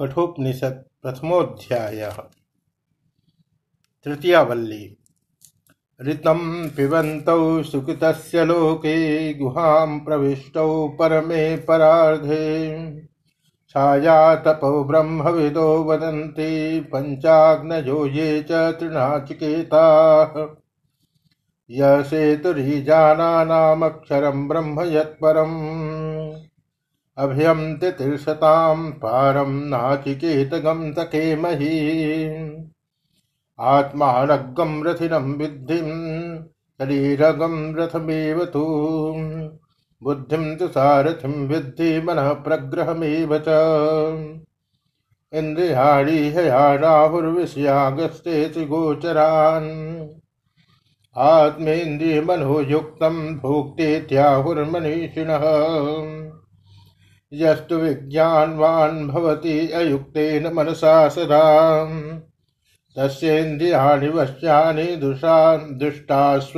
कठोपनिषद प्रथमोध्याय। तृतीयावल्ली। ऋतं पिबन्तौ सुकृतस्य लोके गुहां प्रविष्टौ परमे परार्धे। छाया तपौ ब्रह्मविदो वदन्ति पञ्चाग्नयो ये च तृणाचिकेताः य सेतुरीजानानामक्षरं ब्रह्म यत्परम्। अभयम तितीर्षताम पारम नाचिकेतगम तकेमहि आत्मानगम रथिनम विद्धिम शरीरगम रथमेव तु। बुद्धिम तु सारथिम विद्धि मन प्रग्रहमेव च। इन्द्रियाणि हयाहुर्विषयागस्ते गोचरान् आत्मेन्द्रियमनोयुक्तं भोक्तेत्याहुर्मनीषिणः यस्तु विज्ञानवान् भवति अयुक्तेन मनसा सदा। तस्येन्द्रियाणि वश्यानि दुषा दुष्टास्वायुसारथे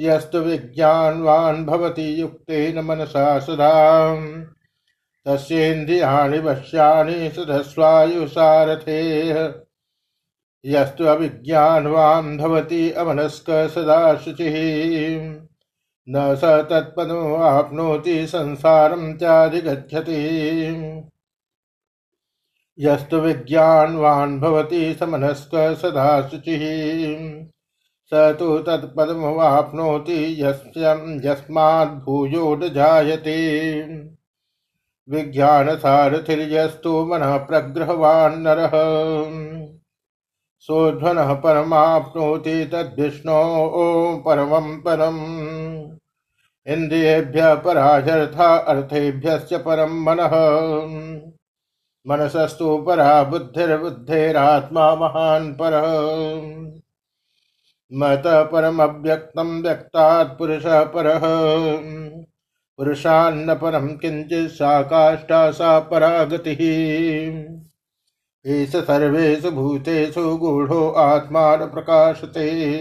यस्तु विज्ञानवान् भवति युक्तेन मनसा सदा। तस्येन्द्रियाणि वश्यानि सदस्वायुसारथे यस्तु अविज्ञानवान् भवति अमनस्क सदा शुचिः। न स तत्पदमाप्नोति संसारं चाधिगच्छति। यस्तु विज्ञानवान् भवति समनस्क सदा शुचिः। स तु तत्पदमवाप्नोति यस्मात् भूयो जायते विज्ञानसारथिर्यस्तु मनः प्रग्रहवान् नरः। सोध्वनः परमाप्नोति तद्विष्णो परमं परम्। इन्द्रियेभ्य पराजर्था अर्थेभ्य परम मन। मनसस्तु परा बुद्धिर्बुद्धेरात्मा महान् पर। मत परमव्यक्तं व्यक्तात् पुरुषः परः। पुरुषान्न परं किञ्चित् सा काष्ठा सा परा गतिः एष सर्वेषु भूतेषु गूढो आत्मा प्रकाशते।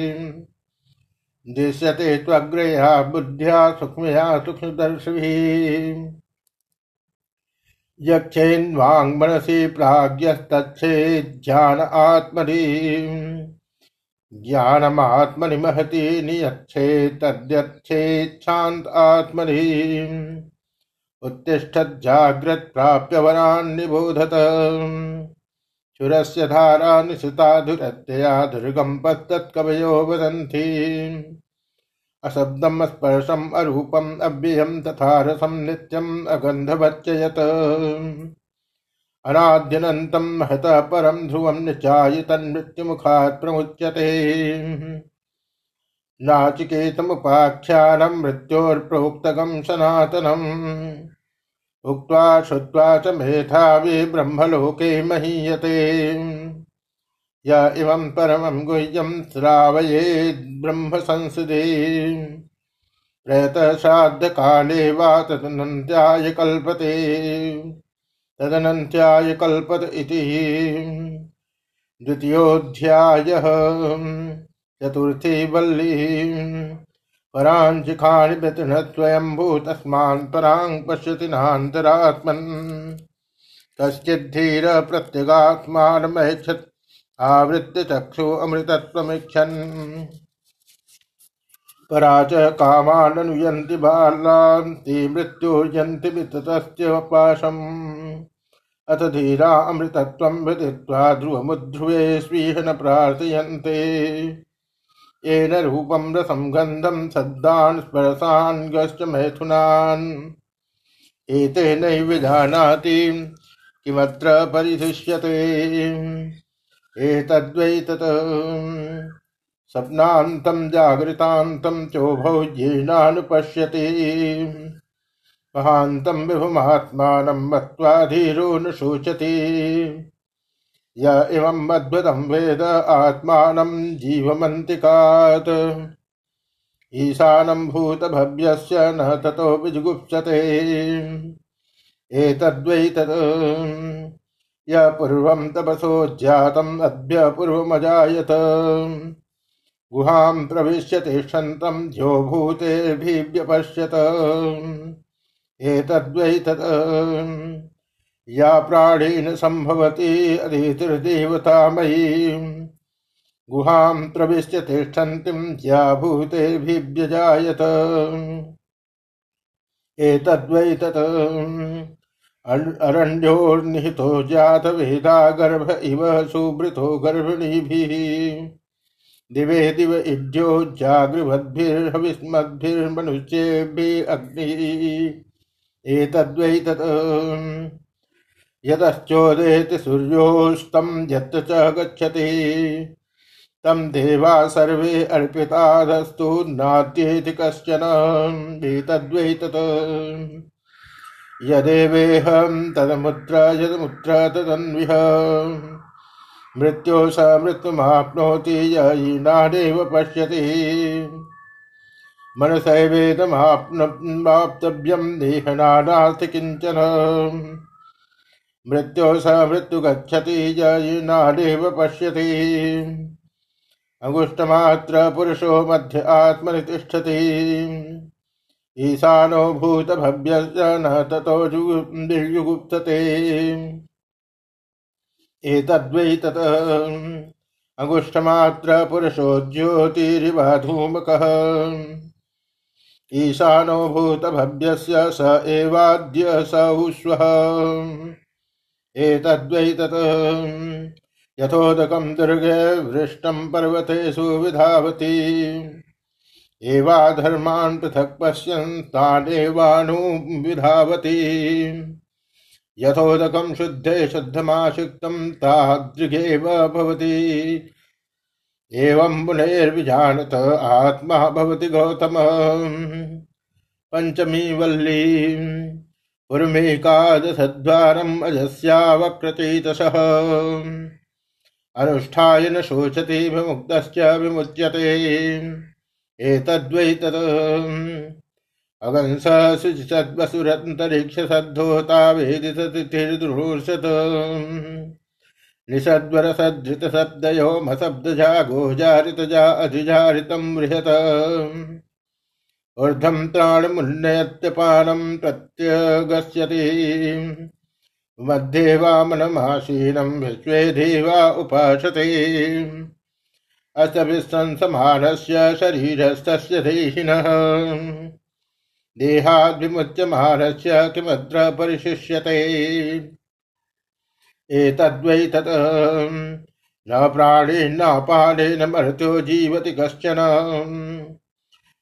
दृश्यते त्वग्रया बुद्ध्या, सूक्ष्मया, सूक्ष्मदर्शिभिः। यक्षेन्वाङ्मनसि प्राज्ञस्तच्छेज्ञान आत्मनि। ज्ञानमात्मनि महति नियक्षे तद्यच्छेच्छान्त आत्मनि। उत्तिष्ठज्जाग्रत् प्राप्य चुरस्य धारा निशिताधुरत्यया दुर्गम पत्तत्कवयो वदन्ति। अशब्दम स्पर्शम अरूपम अव्ययम तथा रसम नित्यम अगंधवच्च यत अनाद्यनन्तं महतः परं ध्रुवं निचाय तन्मृत्युमुखात् प्रमुच्यते। नाचिकेतमुपाख्यानं मृत्योर्प्रोक्तगं सनातनम्। उक्त्वा श्रुत्वा च मेधावी ब्रह्मलोके महीयते। य इमं परमं गुह्यं श्रावयेद् ब्रह्म संसदे प्रयतः श्राद्धकाले वा तदनन्त्याय कल्पते। तदनन्त्याय कल्पत इति। द्वितीयोऽध्यायः। चतुर्थी वल्ली। पराञ्चिखाणि व्यतिनत्वयम्भू तस्मान् पराङ् पश्यति नान्तरात्मन् कश्चिद्धीर प्रत्यगात्मानमैच्छत् आवृत्य चक्षु अमृतत्वमिच्छन् परा च कामाननुयन्ति बालान्ति मृत्युर्यन्ति विततस्य पाशम् अथ धीरा अमृतत्वं विदित्वा ध्रुवमुध्रुवे स्वीह न प्रार्थयन्ते येन रूपं रसं गन्धं सद्दान् स्पर्शान् मैथुनान्। एतेनैव विजानाति किमत्र परिदृश्यते एतद्वै तत् स्वप्नान्तं जागृतान्तं चोभौ येनानुपश्यति महान्तं विभुमात्मानं मत्वा न शोचति य इमम् अद्भुतं वेद आत्मानं जीवमन्तिकात्। ईशानं भूतभव्यस्य न ततो विजुगुप्सते। य पूर्वं तपसोज्जातम् अद्य पूर्वमजायत। गुहां प्रविश्य तिष्ठन्तं ध्यो भूतेभिव्यपश्यत एतद्वै तत् या प्राणेन सम्भवति अदितिर्देवतामयी गुहां प्रविश्य तिष्ठन्तीं या भूतेभिव्यजायत एतद्वै तत् अरण्योर्निहितो जातवेदा गर्भ इव सुवृतो गर्भिणीभिः। दिवे दिव इड्यो जागृवद्भिर्हविस्मद्भिर्मनुष्येभिरग्निः एतद्वै तत् यतश्चोदेति सूर्योस्तं यत्र च गच्छति। तं देवा सर्वे अर्पितादस्तु नात्येति कश्चन एतद्वै यदेवेहं तदमुत्र यदमुत्र तदन्विह। मृत्यो स मृत्युमाप्नोति यीनादेव पश्यति। मनसैवेदमाप्तव्यं देहनानास्ति किंचन। मृत्यो स मृत्यु गच्छति यीनादेव पश्यति। अङ्गुष्ठमात्र पुरुषो मध्य आत्मनि तिष्ठति ईशानो भूतभव्यश्च न ततो जुगुप्सते एतद्वै तत् अङ्गुष्ठमात्र पुरुषो ज्योतिरिव धूमकः ईशानो भूतभव्यस्य स एवाद्य स उष्वः। एतद्वै तत् यथोदकं दुर्गे वृष्टं पर्वतेषु विधावति। एवा धर्मान् पृथक् पश्यन् तानेवानुविधावति यथोदकं शुद्धे शुद्धमाशुक्तं तादृगेव भवति। एवं मुनेर्विजानत आत्मा भवति गौतम। पञ्चमी वल्ली। उर्मेकादशद्वारम् अजस्या वक्रचेतसः अनुष्ठाय न शोचति, विमुक्तश्च विमुच्यते। एतद्वै तत् अगंस शुचिसद्वसुरन्तरिक्ष सद्धोता वेदिततिथिर्दुर्षत निषद्वर सद्धृत शब्दयो मशब्दजा गोजारितजा अधिजारितं बृहत। ऊर्ध्वं त्राणमुन्नयत्यपानं प्रत्यगस्यति। मध्ये वामनमासीनं विश्वे देवा उपासते। अस्तभिस्संसमानस्य शरीरस्तस्य देहिनः। देहाद्विमुच्यमानस्य किमत्र परिशिष्यते एतद्वै तत्, न प्राणेनापानेन मर्त्यो जीवति कश्चन।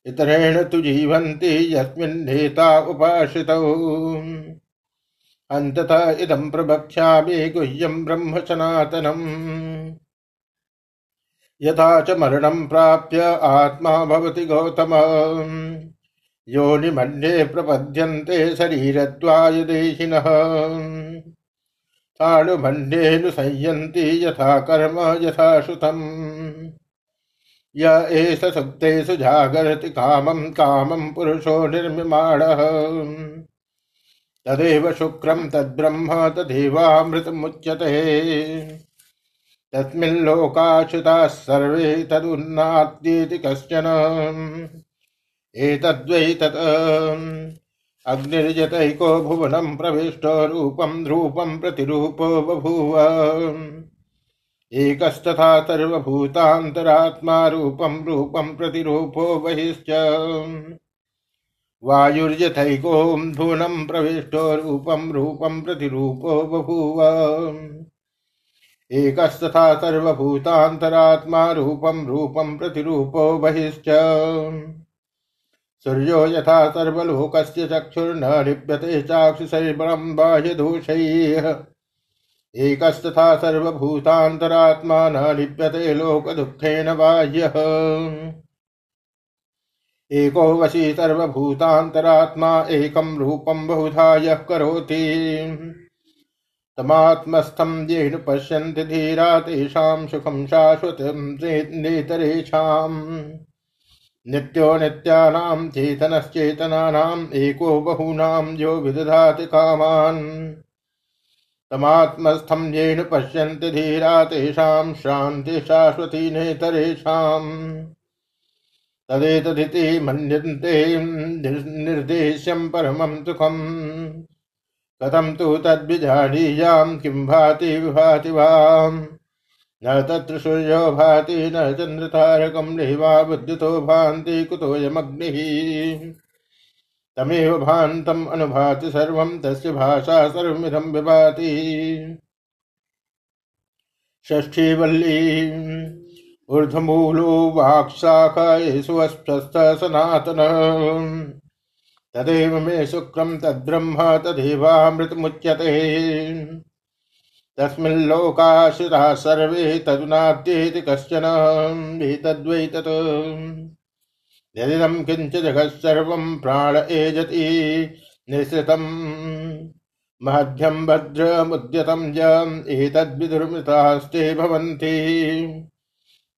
इतरेण तु जीवन्ति यस्मिन्नेता उपाश्रितौ। अन्ततः इदं प्रवक्ष्यामि गुह्यं ब्रह्म सनातनम् यथा च मरणं प्राप्य आत्मा भवति गौतम। योनिमन्ये प्रपद्यन्ते शरीरत्वाय देशिनः ताडुमन्येऽनुसंयन्ति यथा कर्म यथा श्रुतम् य एष सुप्तेषु जागरति कामं कामं पुरुषो निर्मिमाणः। तदेव शुक्रं, तद्ब्रह्म, तदेवामृतमुच्यते। तस्मिल्लोकाच्युताः सर्वे तदुन्नाद्येति कश्चन। एतद्वै तत्, अग्निर्जतैको भुवनं प्रविष्टो रूपं ध्रूपं प्रतिरूपो बभूव। एकस्तथा सर्वभूतान्तरात्मा रूपं रूपं प्रतिरूपो बहिश्च। वायुर्यथैको भुवनं प्रविष्टो रूपं रूपं प्रतिरूपो बभूव। एकस्तथा सर्वभूतान्तरात्मा रूपं रूपं प्रतिरूपो बहिश्च। सूर्यो यथा सर्वलोकस्य चक्षुर्न लिप्यते चाक्षुषैर्बलं बाह्यदोषैः। एकस्तथा सर्वभूतान्तरात्मा न लिप्यते लोकदुःखेन बाह्यः। एको वशी सर्वभूतान्तरात्मा एकं रूपं बहुधा यः करोति। तमात्मस्थं येन पश्यन्ति धीरा तेषां सुखं शाश्वतं नेतरेषाम्। नित्यो नित्यानां चेतनश्चेतनानाम् एको बहूनां यो विदधाति कामान्। तमात्मस्थं येन पश्यन्ति धीरा तेषां शान्ति शाश्वती नेतरेषाम् तदेतदिति मन्यन्ते निर्देश्यं परमं सुखम् कथम तो तद्विजानीयां किं भाति विभाति वाम। न तत्र सूर्यो भाति न चन्द्रतारकं नैवा बुद्धितो भान्ति कुतोऽयमग्निः तमेव भान्तम् अनुभाति सर्वं, तस्य भाषा सर्वमिदं विभाति। षष्ठी वल्ली ऊर्ध्वमूलो वाक्शाखा येषु सनातन। तदेव मे शुक्रम तद्ब्रह्म, तदेवामृतमुच्यते। तस्मिल्लोकाश्रिता सर्वे तदुनाद्येति कश्चन एतद्वै तत्। किञ्च जगत्सर्वं प्राण एजति। निःसृतम् महद्यं भद्रमुद्यतं य एतद्विदुर्मृतास्ते भवन्ति।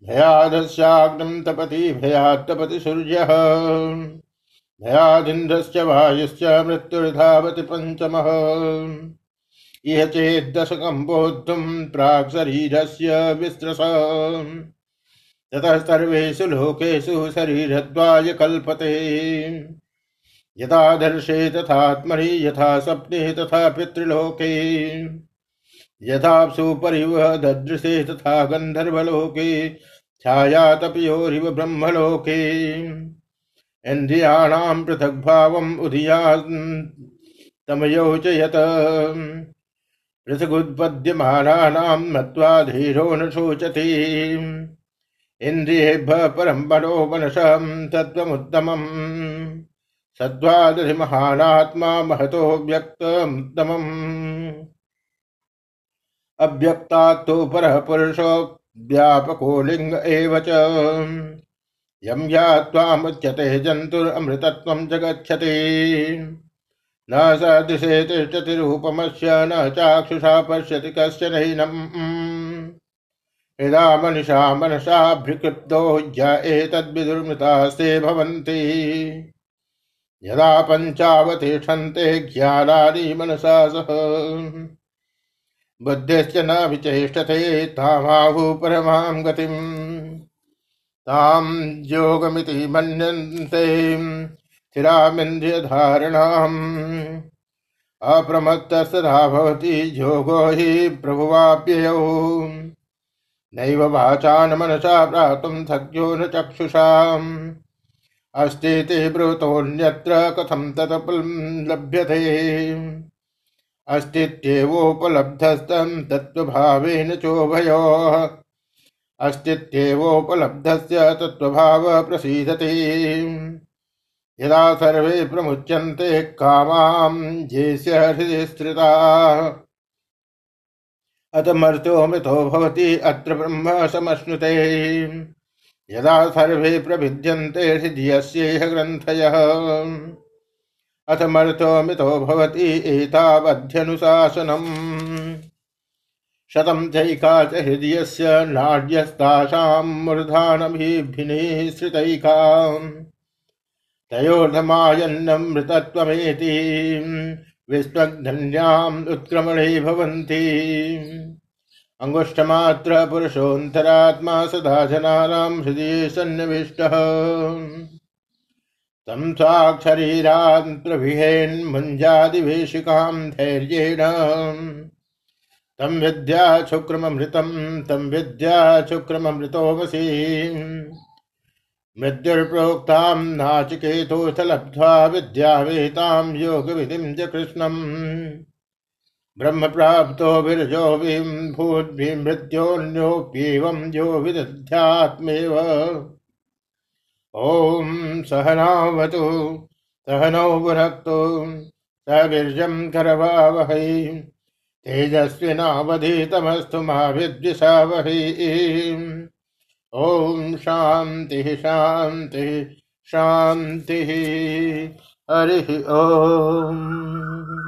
भयादस्याग्निं तपति भयात् तपति सूर्यः। भयादिन्द्रश्च वायुश्च मृत्युर्धावति पञ्चमः। इह चेद्दशकं बोद्धुं प्राक् शरीरस्य विस्त्रस ततः सर्वेषु लोकेषु शरीरद्वाय कल्पते यथा दर्शे तथात्मनि, यथा स्वप्ने तथा पितृलोके। यथा सुपरिव ददृशे तथा गन्धर्वलोके छाया तपयोरिव ब्रह्मलोके। इन्द्रियाणां पृथग्भावम् उदीयान्तमयोजयत पृथगुत्पद्यमानानां मत्वा धीरो न शोचति। इन्द्रियेभ्यः परं बलो मनसं तत्त्वमुत्तमम् सद्वादधिमहानात्मा महतो व्यक्तमुत्तमम्। अव्यक्तात्तु परः पुरुषो व्यापको लिङ्ग एव च। जंतुरमृतत्वं च गच्छति न सदृशे तिष्ठति रूपमस्य, न चाक्षुषा पश्यति कश्चनैनम् यदा मनिषा मनसाभ्युक्तो ह्य एतद्विदुर्मृतास्ते भवन्ति। यदा पञ्चावतिष्ठन्ते ज्ञानानि मनसा सह। बुद्धिश्च न विचेष्टते तामाहु परमां गतिम्। ताम योगमिति मन्यन्ते स्थिरामिन्द्रियधारणाम्। अप्रमत्तस्तथा भवति योगो हि प्रभुवाप्ययौ। नैव वाचा न मनसा प्रातुं सख्यो न चक्षुषाम्। अस्ति ते ब्रूतोऽन्यत्र कथं तत् लभ्यते। अस्तित्येवोपलब्धस्तं तत्त्वभावेन चोभयोः। अस्तित्वोपलब्धस्य तत्त्वभाव प्रसीदति। यदा सर्वे प्रमुच्यन्ते कामां जेस्य हृदि स्थिता अत मर्त्यो मृतो भवति अत्र ब्रह्म समश्नुते यदा सर्वे प्रभिद्यन्ते हृदयस्येह ग्रन्थयः। अथ मर्त्यो मृतो भवति एतावध्यनुशासनम्। शतं चैका च हृदयस्य नाड्यस्तासां मूर्धानभिभिनिसृतैका तयोर्धमायन्नमृतत्वमेति। विस्मग्धन्याम् उत्क्रमणे भवन्ति। अङ्गुष्ठमात्र पुरुषोऽन्तरात्मा सदा जनानां हृदये सन्निविष्टः। तं प्रभिहेन्मुञ्जादिवेशिकां धैर्येण। विद्या शुक्रमृतम तम विद्या शुक्रमृतोमसी मृत्युर्प्रोक्तां नाचिकेतोऽथ लब्ध्वा विद्यावेतां योगविधिं च कृष्णम्। ब्रह्म प्राप्तो विरजो भूद्भिमृत्योऽन्योऽप्येवं यो विदध्यात्मेव। ॐ सहनावतु सहनौ भुनक्तु स वीर्यं करवावहै, तेजस्विनावधीतमस्तु मा विद्विषावहै ॐ शांति शांति शांति हरि ॐ